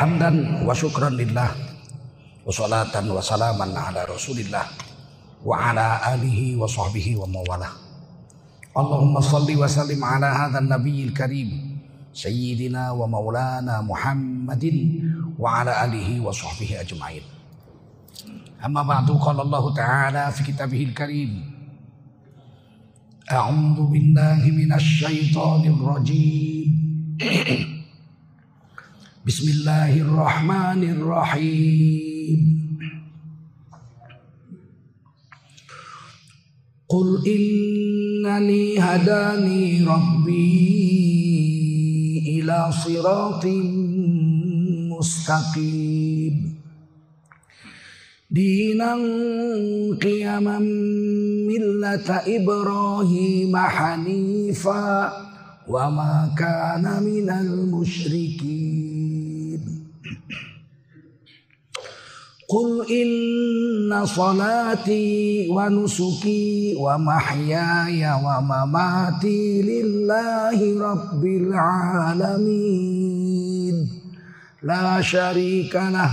Hamdan wa syukran lillah wa salatan wa salaman ala rasulillah wa ala alihi wa sahbihi wa mawalah. Allahumma salli wa sallim ala hadha nabiyil karim sayyidina wa maulana Muhammadin wa ala alihi wa sahbihi ajma'in. Amma ba'du qala Allah Ta'ala fi kitabihil karim A'udzu billahi بسم الله الرحمن الرحيم قل إنني هداني ربي إلى صراط مستقيم دينا قيما ملة إبراهيم حنيفا وما كان من المشركين قل إن صلاتي ونسكي ومحياي ومماتي لله رب العالمين. لا شريك له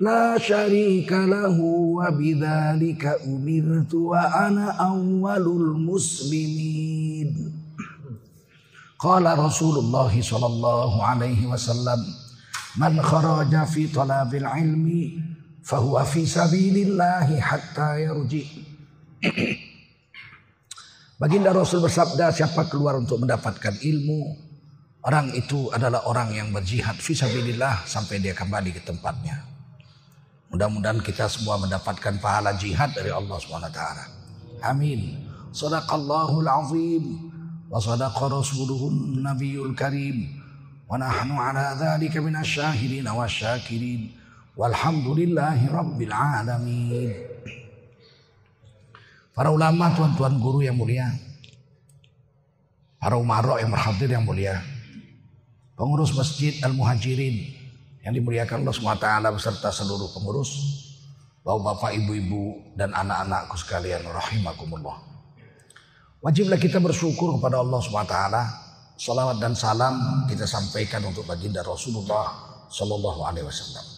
لا شريك له وبذلك أمرت وأنا أول المسلمين. قال رسول الله صلى الله عليه وسلم من خرج في طلب العلم fahuwa fi sabilillahi hatta yarji. Baginda Rasul bersabda, siapa keluar untuk mendapatkan ilmu, orang itu adalah orang yang berjihad fi sabilillah sampai dia kembali ke tempatnya. Mudah-mudahan kita semua mendapatkan pahala jihad dari Allah SWT. Amin. Sadaqallahul azim. Wa sadaqa rasuluhun nabiyul karim. Wa nahnu ala thalika minasyahirin wa syakirin. Walhamdulillahi rabbil alamin. Para ulama, tuan-tuan guru yang mulia. Para umarok yang berhadir yang mulia. Pengurus Masjid Al-Muhajirin yang dimuliakan Allah SWT beserta seluruh pengurus, bapak-bapak, ibu-ibu, dan anak-anakku sekalian, rahimakumullah. Wajiblah kita bersyukur kepada Allah SWT. Salawat dan salam kita sampaikan untuk baginda Rasulullah Sallallahu Alaihi Wasallam.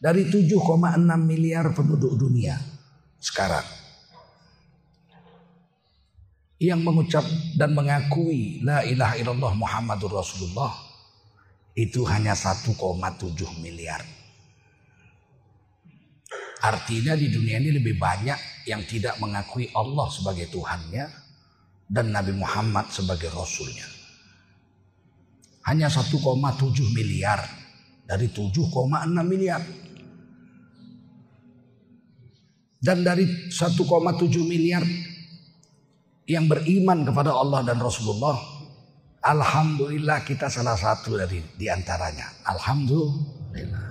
Dari 7,6 miliar penduduk dunia sekarang yang mengucap dan mengakui la ilaha illallah Muhammadur Rasulullah itu hanya 1,7 miliar. Artinya di dunia ini lebih banyak yang tidak mengakui Allah sebagai Tuhannya dan Nabi Muhammad sebagai Rasulnya. Hanya 1,7 miliar dari 7,6 miliar. Dan dari 1,7 miliar yang beriman kepada Allah dan Rasulullah, alhamdulillah kita salah satu dari di antaranya. Alhamdulillah.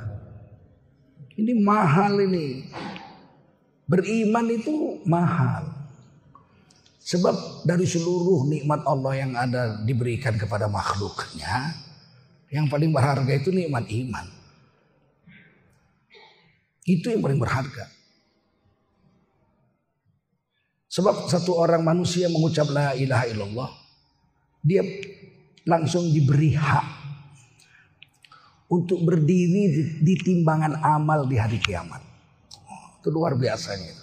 Ini mahal ini. Beriman itu mahal. Sebab dari seluruh nikmat Allah yang ada diberikan kepada makhluknya, yang paling berharga itu nikmat iman. Itu yang paling berharga. Sebab satu orang manusia mengucap la ilaha illallah. Dia langsung diberi hak. Untuk berdiri di, timbangan amal di hari kiamat. Itu luar biasanya.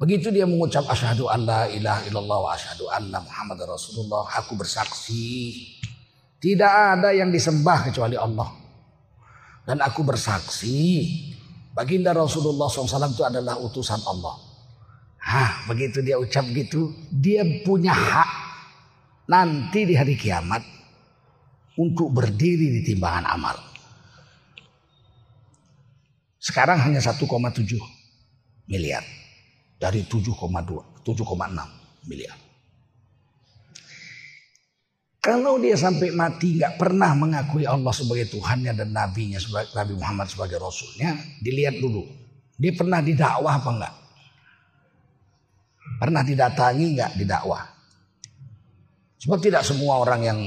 Begitu dia mengucap asyhadu an la ilaha illallah wa asyhadu anna muhammad rasulullah. Aku bersaksi. Tidak ada yang disembah kecuali Allah. Dan aku bersaksi. Baginda Rasulullah SAW itu adalah utusan Allah. Hah, begitu dia ucap gitu, dia punya hak nanti di hari kiamat untuk berdiri di timbangan amal. Sekarang hanya 1,7 miliar dari 7,2, 7,6 miliar. Kalau dia sampai mati nggak pernah mengakui Allah sebagai Tuhannya dan Nabi-Nya sebagai Nabi Muhammad sebagai Rasulnya, dilihat dulu. Dia pernah didakwah apa enggak? Pernah didatangi nggak didakwah? Sebab tidak semua orang yang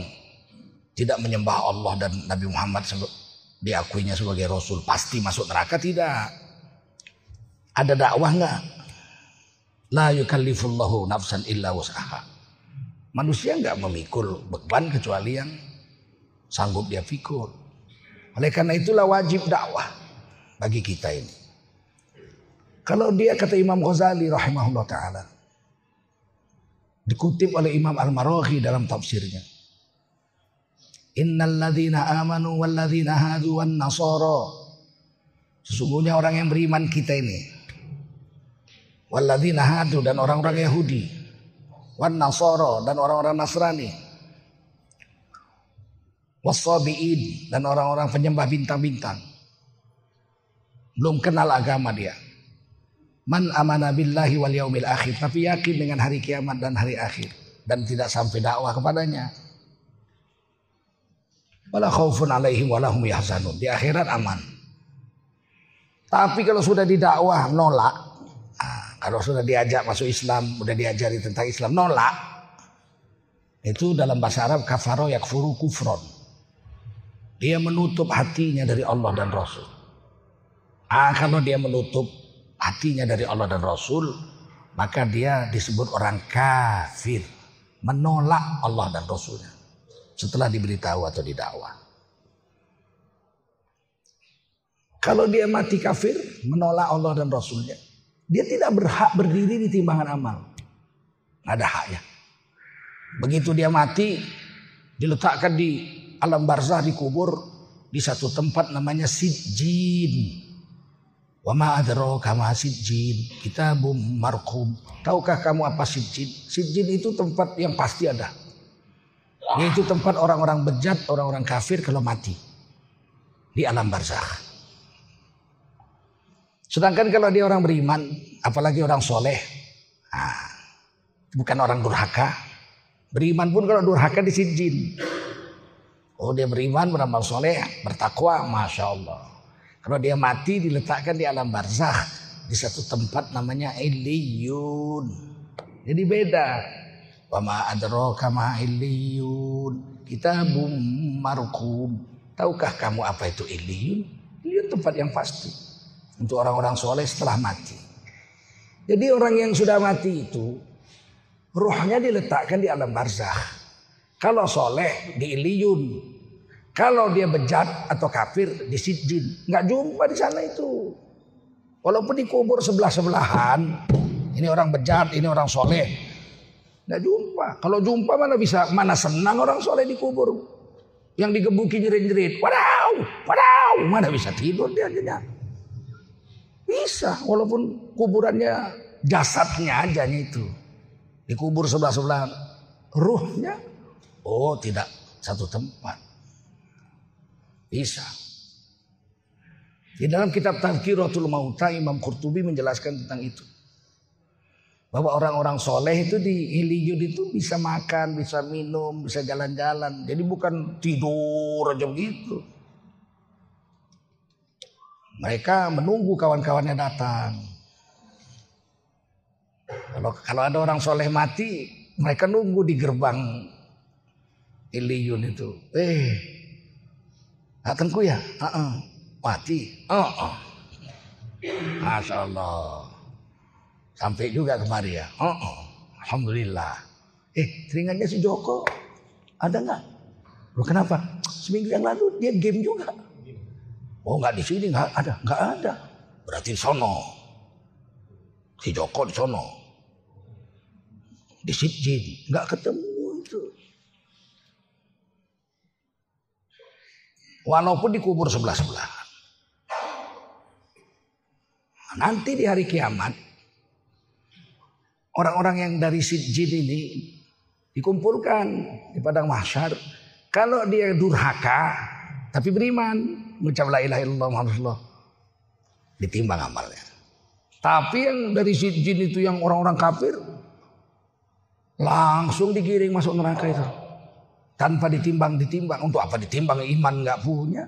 tidak menyembah Allah dan Nabi Muhammad diakuinya sebagai Rasul pasti masuk neraka tidak. Ada dakwah nggak? La yukallifullahu nafsan illa wus'aha. Manusia nggak memikul beban kecuali yang sanggup dia pikul. Oleh karena itulah wajib dakwah bagi kita ini. Kalau dia kata Imam Ghazali rahimahullah taala dikutip oleh Imam Al-Maraghi dalam tafsirnya. Innal ladzina amanu wal ladzina hadu wan nasara. Sesungguhnya orang yang beriman kita ini. Wal ladzina hadu dan orang-orang Yahudi. Wan nasara dan orang-orang Nasrani wasabiin dan orang-orang penyembah bintang-bintang. Belum kenal agama dia. Man amana billahi wal yaumil akhir. Tapi yakin dengan hari kiamat dan hari akhir. Dan tidak sampai dakwah kepadanya. Wala khaufun alaihim walahum yahzanun. Di akhirat aman. Tapi kalau sudah didakwah nolak. Nah, kalau sudah diajak masuk Islam. Sudah diajari tentang Islam nolak. Itu dalam bahasa Arab kafaro yakfuru kufron. Dia menutup hatinya dari Allah dan Rasul. Ah, kalau dia menutup hatinya dari Allah dan Rasul, maka dia disebut orang kafir. Menolak Allah dan Rasulnya. Setelah diberitahu atau didakwa. Kalau dia mati kafir, menolak Allah dan Rasulnya. Dia tidak berhak berdiri di timbangan amal. Nggak ada haknya. Begitu dia mati, diletakkan di alam barzah dikubur di satu tempat namanya Sijin. Wa ma adraka ma Sijin, kitabum marqum. Tahukah kamu apa Sijin? Sijin itu tempat yang pasti ada. Yaitu tempat orang-orang bejat, orang-orang kafir kalau mati. Di alam barzah. Sedangkan kalau dia orang beriman, apalagi orang soleh, nah, bukan orang durhaka. Beriman pun kalau durhaka di sijin. Oh dia beriman, beramal soleh, bertakwa, masya Allah. Kalau dia mati diletakkan di alam barzah di satu tempat namanya Iliyun. Jadi beda. Wama adroka ma Iliyun. Kitabum markum. Tahukah kamu apa itu Iliyun? Iliyun tempat yang pasti. Untuk orang-orang soleh setelah mati. Jadi orang yang sudah mati itu. Ruhnya diletakkan di alam barzah. Kalau soleh di Iliyun, kalau dia bejat atau kafir di Sijin, nggak jumpa di sana itu. Walaupun dikubur sebelah-sebelahan, ini orang bejat, ini orang soleh, nggak jumpa. Kalau jumpa mana bisa, mana senang orang soleh dikubur. Yang digebuki jerit-jerit, wadaw, wadaw, mana bisa tidur dia aja. Bisa, walaupun kuburannya jasadnya aja itu. Dikubur sebelah-sebelahan. Ruhnya, oh tidak satu tempat. Bisa. Di dalam kitab Tazkiratul Mauta Imam Qurtubi menjelaskan tentang itu. Bahwa orang-orang soleh itu di Iliyun itu bisa makan, bisa minum, bisa jalan-jalan. Jadi bukan tidur aja begitu. Mereka menunggu kawan-kawannya datang. Kalau kalau ada orang soleh mati, mereka nunggu di gerbang Iliyun itu. Eh, Akanku ya? Uh -uh. Mati. Oh. Masya Allah. Sampai juga kemari ya. Oh. Alhamdulillah. Eh, teringatnya si Joko. Ada nggak? Loh kenapa? Seminggu yang lalu dia game juga. Oh nggak di sini nggak ada, nggak ada. Berarti sono. Si Joko di sono. Di Sitjin nggak ketemu. Walaupun dikubur sebelah-sebelah. Nanti di hari kiamat. Orang-orang yang dari Sijin ini dikumpulkan di padang mahsyar. Kalau dia durhaka tapi beriman, mengucap la ilaha illallah ditimbang amalnya. Tapi yang dari Sijin itu yang orang-orang kafir langsung digiring masuk neraka itu tanpa ditimbang-ditimbang. Untuk apa ditimbang iman nggak punya?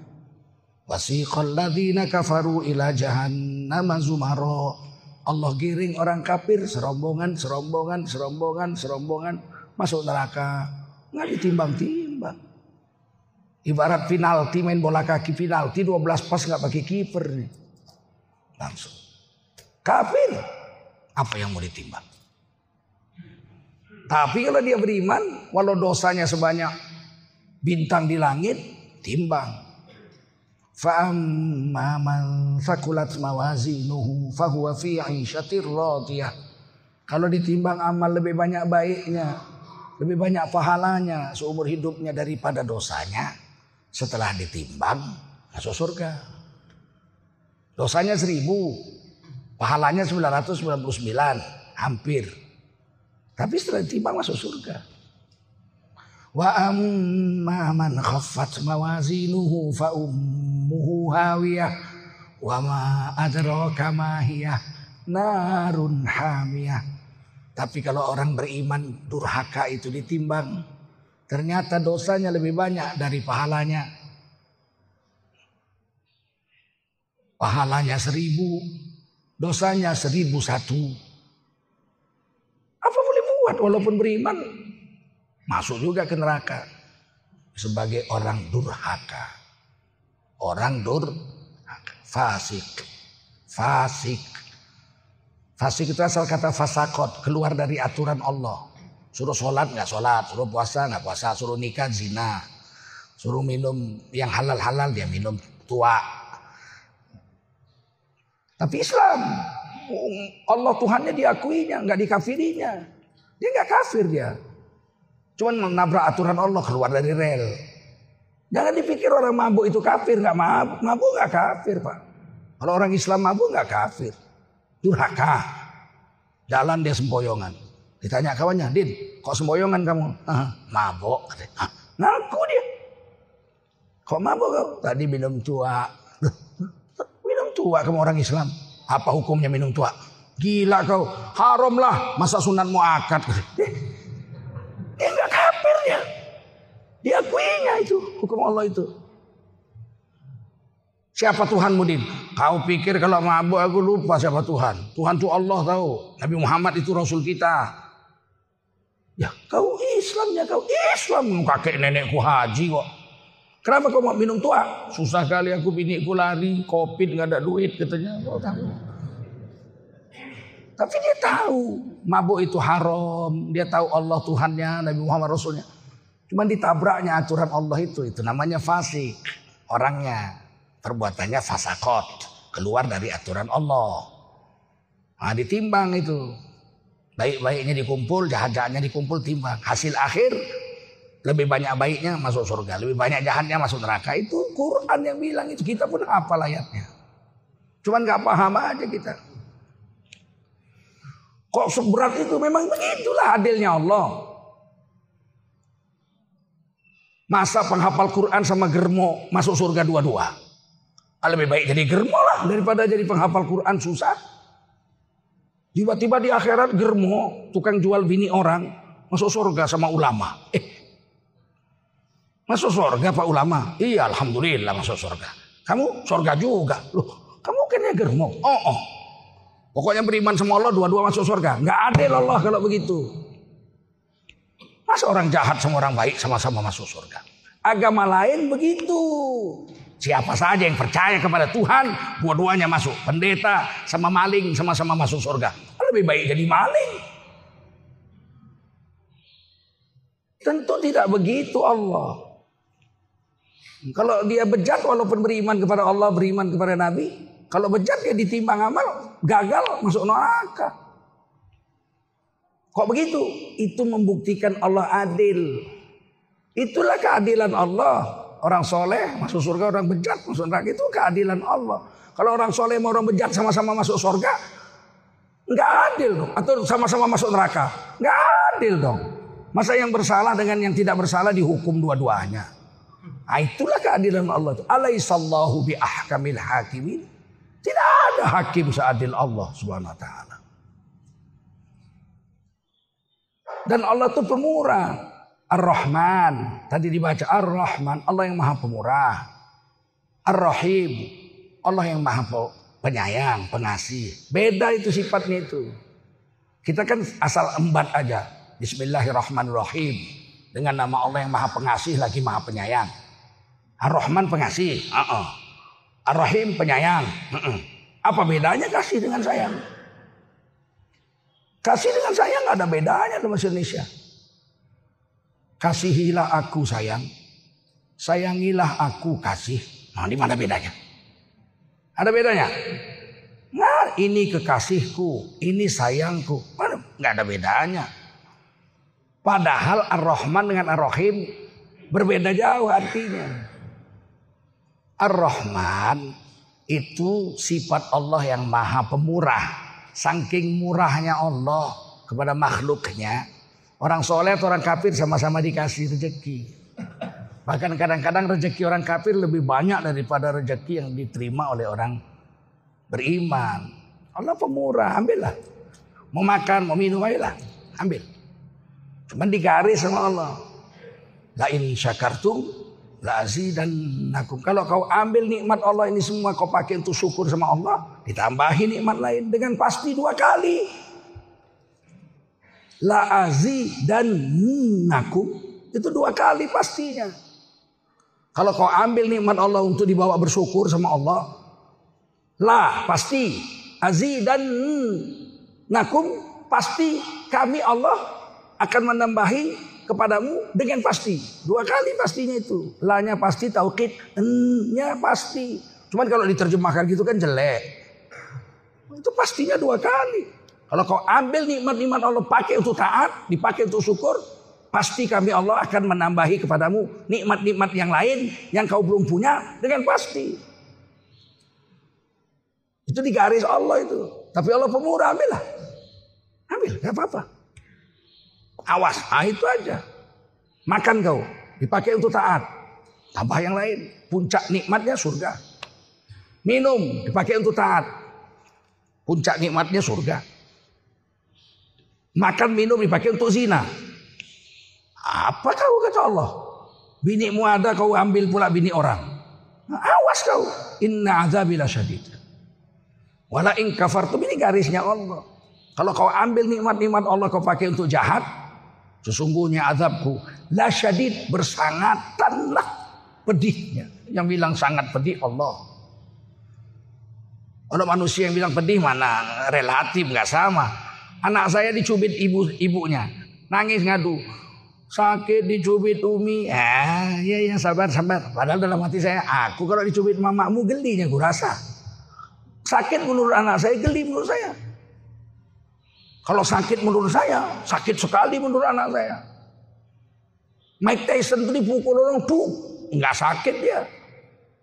Wasiqal ladzina kafaru ila jahannam zumaro. Allah giring orang kafir serombongan, serombongan, serombongan, serombongan masuk neraka. Nggak ditimbang-timbang. Ibarat penalti main bola kaki penalti 12 pas nggak pakai kiper. Langsung. Kafir. Apa yang mau ditimbang? Tapi kalau dia beriman, walau dosanya sebanyak bintang di langit, timbang. Fa'amma fakulat mawazinuhu fahuwa fi 'isyatir radiyah. Kalau ditimbang amal lebih banyak baiknya, lebih banyak pahalanya seumur hidupnya daripada dosanya, setelah ditimbang masuk surga. Dosanya seribu, pahalanya 999, hampir. Tapi setelah ditimbang masuk surga. Wa amma man khaffat mawazinuhu fa ummuhu hawiyah wa ma adraka ma hiya narun hamiyah. Tapi kalau orang beriman durhaka itu ditimbang, ternyata dosanya lebih banyak dari pahalanya. Pahalanya seribu, dosanya seribu satu. Buat walaupun beriman Masuk juga ke neraka. Sebagai orang durhaka. Orang durhaka. Fasik. Fasik. Fasik itu asal kata fasakot. Keluar dari aturan Allah. Suruh sholat nggak sholat. Suruh puasa nggak puasa. Suruh nikah zina. Suruh minum yang halal-halal dia minum tua. Tapi Islam. Allah Tuhannya diakuinya. nggak dikafirinya. Dia nggak kafir dia. Cuman menabrak aturan Allah keluar dari rel. Jangan dipikir orang mabuk itu kafir, nggak mabuk, mabuk nggak kafir pak. Kalau orang Islam mabuk nggak kafir, durhaka. Jalan dia sempoyongan. Ditanya kawannya, Din, kok sempoyongan kamu? Ah, mabuk. Ah, ngaku dia. Kok mabuk kau? Tadi minum tua. minum tua kamu orang Islam. Apa hukumnya minum tua? Gila kau, haram lah. Masa sunat muakat. Dia nggak kafir dia. Diakuinya itu hukum Allah itu. Siapa Tuhan Mudin? Kau pikir kalau mabuk aku lupa siapa Tuhan. Tuhan itu Allah tahu. Nabi Muhammad itu Rasul kita. Ya kau Islamnya kau Islam. Kakek nenekku haji kok. Kenapa kau mau minum tua? Susah kali aku biniku lari. Covid nggak ada duit katanya. Kau tahu. Tapi dia tahu mabuk itu haram. Dia tahu Allah Tuhannya, Nabi Muhammad Rasulnya. Cuman ditabraknya aturan Allah itu. Itu namanya fasik. Orangnya. Perbuatannya fasakot. Keluar dari aturan Allah. Nah ditimbang itu. Baik-baiknya dikumpul, jahat-jahatnya dikumpul timbang. Hasil akhir lebih banyak baiknya masuk surga, lebih banyak jahatnya masuk neraka. Itu Quran yang bilang itu kita pun apa ayatnya. Cuman nggak paham aja kita. Kok seberat itu? Memang begitulah adilnya Allah. Masa penghafal Quran sama germo masuk surga dua-dua. Ah, lebih baik jadi germo lah daripada jadi penghafal Quran susah. Tiba-tiba di akhirat germo, tukang jual bini orang, masuk surga sama ulama. Eh, masuk surga Pak ulama? Iya, Alhamdulillah masuk surga. Kamu surga juga. Loh, kamu ya germo. Oh, oh. Pokoknya beriman sama Allah dua-dua masuk surga. Nggak adil Allah kalau begitu. Masa orang jahat sama orang baik sama-sama masuk surga. Agama lain begitu. Siapa saja yang percaya kepada Tuhan, dua-duanya masuk. Pendeta sama maling sama-sama masuk surga. Lebih baik jadi maling. Tentu tidak begitu Allah. Kalau dia bejat walaupun beriman kepada Allah, beriman kepada Nabi, kalau bejat ya ditimbang amal, gagal masuk neraka. Kok begitu? Itu membuktikan Allah adil. Itulah keadilan Allah. Orang soleh masuk surga, orang bejat masuk neraka. Itu keadilan Allah. Kalau orang soleh mau orang bejat sama-sama masuk surga, nggak adil dong. Atau sama-sama masuk neraka, nggak adil dong. Masa yang bersalah dengan yang tidak bersalah dihukum dua-duanya. Nah, itulah keadilan Allah. Alaihissallahu bi ahkamil hakimin. Tidak hakim seadil Allah Subhanahu wa taala. Dan Allah itu pemurah. Ar-Rahman. Tadi dibaca Ar-Rahman. Allah yang maha pemurah. Ar-Rahim. Allah yang maha penyayang, pengasih. Beda itu sifatnya itu. Kita kan asal embat aja. Bismillahirrahmanirrahim. Dengan nama Allah yang maha pengasih lagi maha penyayang. Ar-Rahman pengasih. Uh -uh. Ar-Rahim penyayang. Apa bedanya kasih dengan sayang? Kasih dengan sayang ada bedanya dalam bahasa Indonesia. Kasihilah aku sayang. Sayangilah aku kasih. Nah, di mana bedanya? Ada bedanya? Nah, ini kekasihku, ini sayangku. Mana? Nggak ada bedanya. Padahal Ar-Rahman dengan Ar-Rahim berbeda jauh artinya. Ar-Rahman itu sifat Allah yang maha pemurah. Saking murahnya Allah kepada makhluknya. Orang soleh atau orang kafir sama-sama dikasih rezeki. Bahkan kadang-kadang rezeki orang kafir lebih banyak daripada rezeki yang diterima oleh orang beriman. Allah pemurah, ambillah. Mau makan, mau minum, ayolah, ambil. Cuman digaris sama Allah. La in syakartum la dan nakum. Kalau kau ambil nikmat Allah ini semua kau pakai untuk syukur sama Allah, ditambahi nikmat lain dengan pasti dua kali. La dan nakum itu dua kali pastinya. Kalau kau ambil nikmat Allah untuk dibawa bersyukur sama Allah, lah pasti dan nakum pasti kami Allah akan menambahi kepadamu dengan pasti. Dua kali pastinya itu. Lanya pasti, taukid, nya pasti. Cuman kalau diterjemahkan gitu kan jelek. Itu pastinya dua kali. Kalau kau ambil nikmat-nikmat Allah pakai untuk taat, dipakai untuk syukur, pasti kami Allah akan menambahi kepadamu nikmat-nikmat yang lain yang kau belum punya dengan pasti. Itu di garis Allah itu. Tapi Allah pemurah, ambillah. Ambil, gak apa-apa. Awas, ah itu aja. Makan kau, dipakai untuk taat. Tambah yang lain, puncak nikmatnya surga. Minum, dipakai untuk taat. Puncak nikmatnya surga. Makan minum dipakai untuk zina. Apa kau kata Allah? Binimu ada kau ambil pula bini orang. Nah, awas kau. Inna azabila syadid. Wala in kafartum ini garisnya Allah. Kalau kau ambil nikmat-nikmat Allah kau pakai untuk jahat, Sesungguhnya azabku la syadid bersangatanlah pedihnya. Yang bilang sangat pedih Allah. Kalau manusia yang bilang pedih mana relatif nggak sama. Anak saya dicubit ibu ibunya, nangis ngadu. Sakit dicubit Umi. Ah, ya ya sabar sabar. Padahal dalam hati saya, aku kalau dicubit mamamu gelinya gue rasa. Sakit menurut anak saya, geli menurut saya. Kalau sakit menurut saya, sakit sekali menurut anak saya. Mike Tyson itu dipukul orang tuh, nggak sakit dia.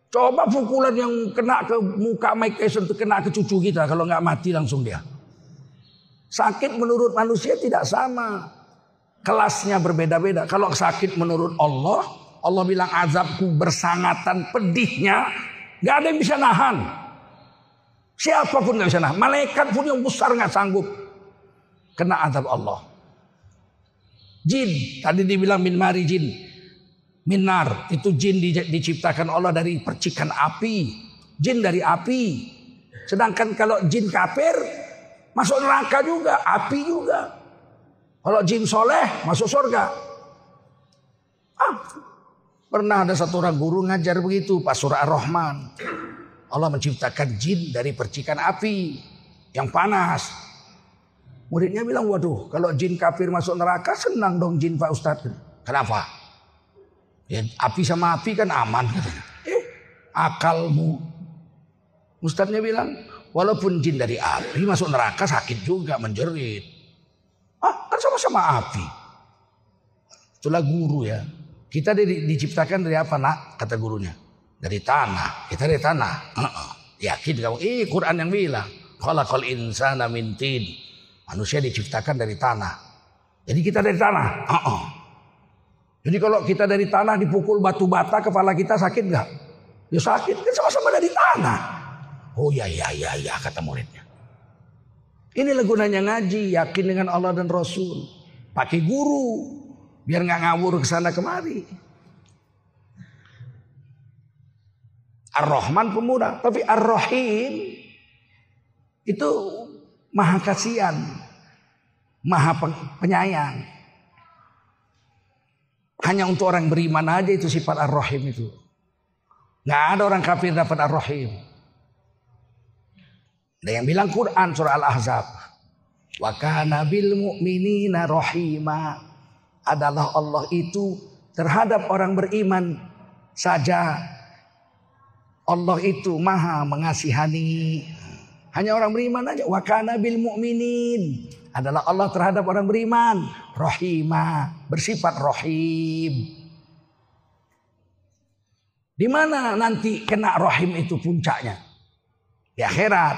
Coba pukulan yang kena ke muka Mike Tyson itu kena ke cucu kita, kalau nggak mati langsung dia. Sakit menurut manusia tidak sama. Kelasnya berbeda-beda. Kalau sakit menurut Allah, Allah bilang azabku bersangatan pedihnya, nggak ada yang bisa nahan. Siapa pun nggak bisa nahan. Malaikat pun yang besar nggak sanggup kena azab Allah. Jin, tadi dibilang min mari jin. Minar, itu jin di, diciptakan Allah dari percikan api. Jin dari api. Sedangkan kalau jin kafir, masuk neraka juga, api juga. Kalau jin soleh, masuk surga. Ah, pernah ada satu orang guru ngajar begitu, Pak Surah Ar-Rahman. Allah menciptakan jin dari percikan api yang panas. Muridnya bilang, waduh kalau jin kafir masuk neraka senang dong jin Pak Ustadz. Kenapa? Ya, api sama api kan aman. Eh, akalmu. Ustadznya bilang, walaupun jin dari api masuk neraka sakit juga menjerit. Ah, kan sama-sama api. Itulah guru ya. Kita di, diciptakan dari apa nak? Kata gurunya. Dari tanah. Kita dari tanah. Uh -uh. Yakin kamu? Eh Quran yang bilang. Khalaqal insana min tin. Manusia diciptakan dari tanah. Jadi kita dari tanah. Uh -uh. Jadi kalau kita dari tanah dipukul batu bata kepala kita sakit nggak? Ya sakit kan sama-sama dari tanah. Oh ya ya ya ya kata muridnya. Inilah gunanya ngaji, yakin dengan Allah dan Rasul. Pakai guru biar nggak ngawur ke sana kemari. Ar-Rahman pemuda, tapi Ar-Rahim itu maha kasihan, maha penyayang. Hanya untuk orang beriman aja itu sifat ar-rahim itu. Nggak ada orang kafir dapat ar-rahim. Ada yang bilang Quran surah Al-Ahzab. Wa kana bil mu'minina rahima. adalah Allah itu terhadap orang beriman saja Allah itu maha mengasihani. Hanya orang beriman aja. Wa kana bil mu'minin. Adalah Allah terhadap orang beriman. Rahimah. Bersifat rahim. Di mana nanti kena rahim itu puncaknya? Di akhirat.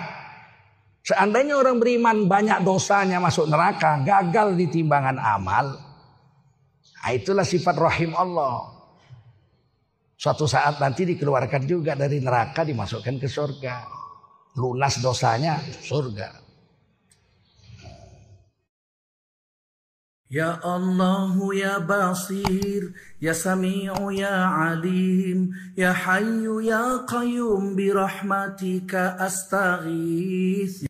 Seandainya orang beriman banyak dosanya masuk neraka, gagal di timbangan amal. Nah, itulah sifat rahim Allah. Suatu saat nanti dikeluarkan juga dari neraka dimasukkan ke surga. Lunas dosanya surga. Ya Allah ya Basir Ya Sami'u ya Alim Ya Hayyu ya Qayyum Birahmatika astaghith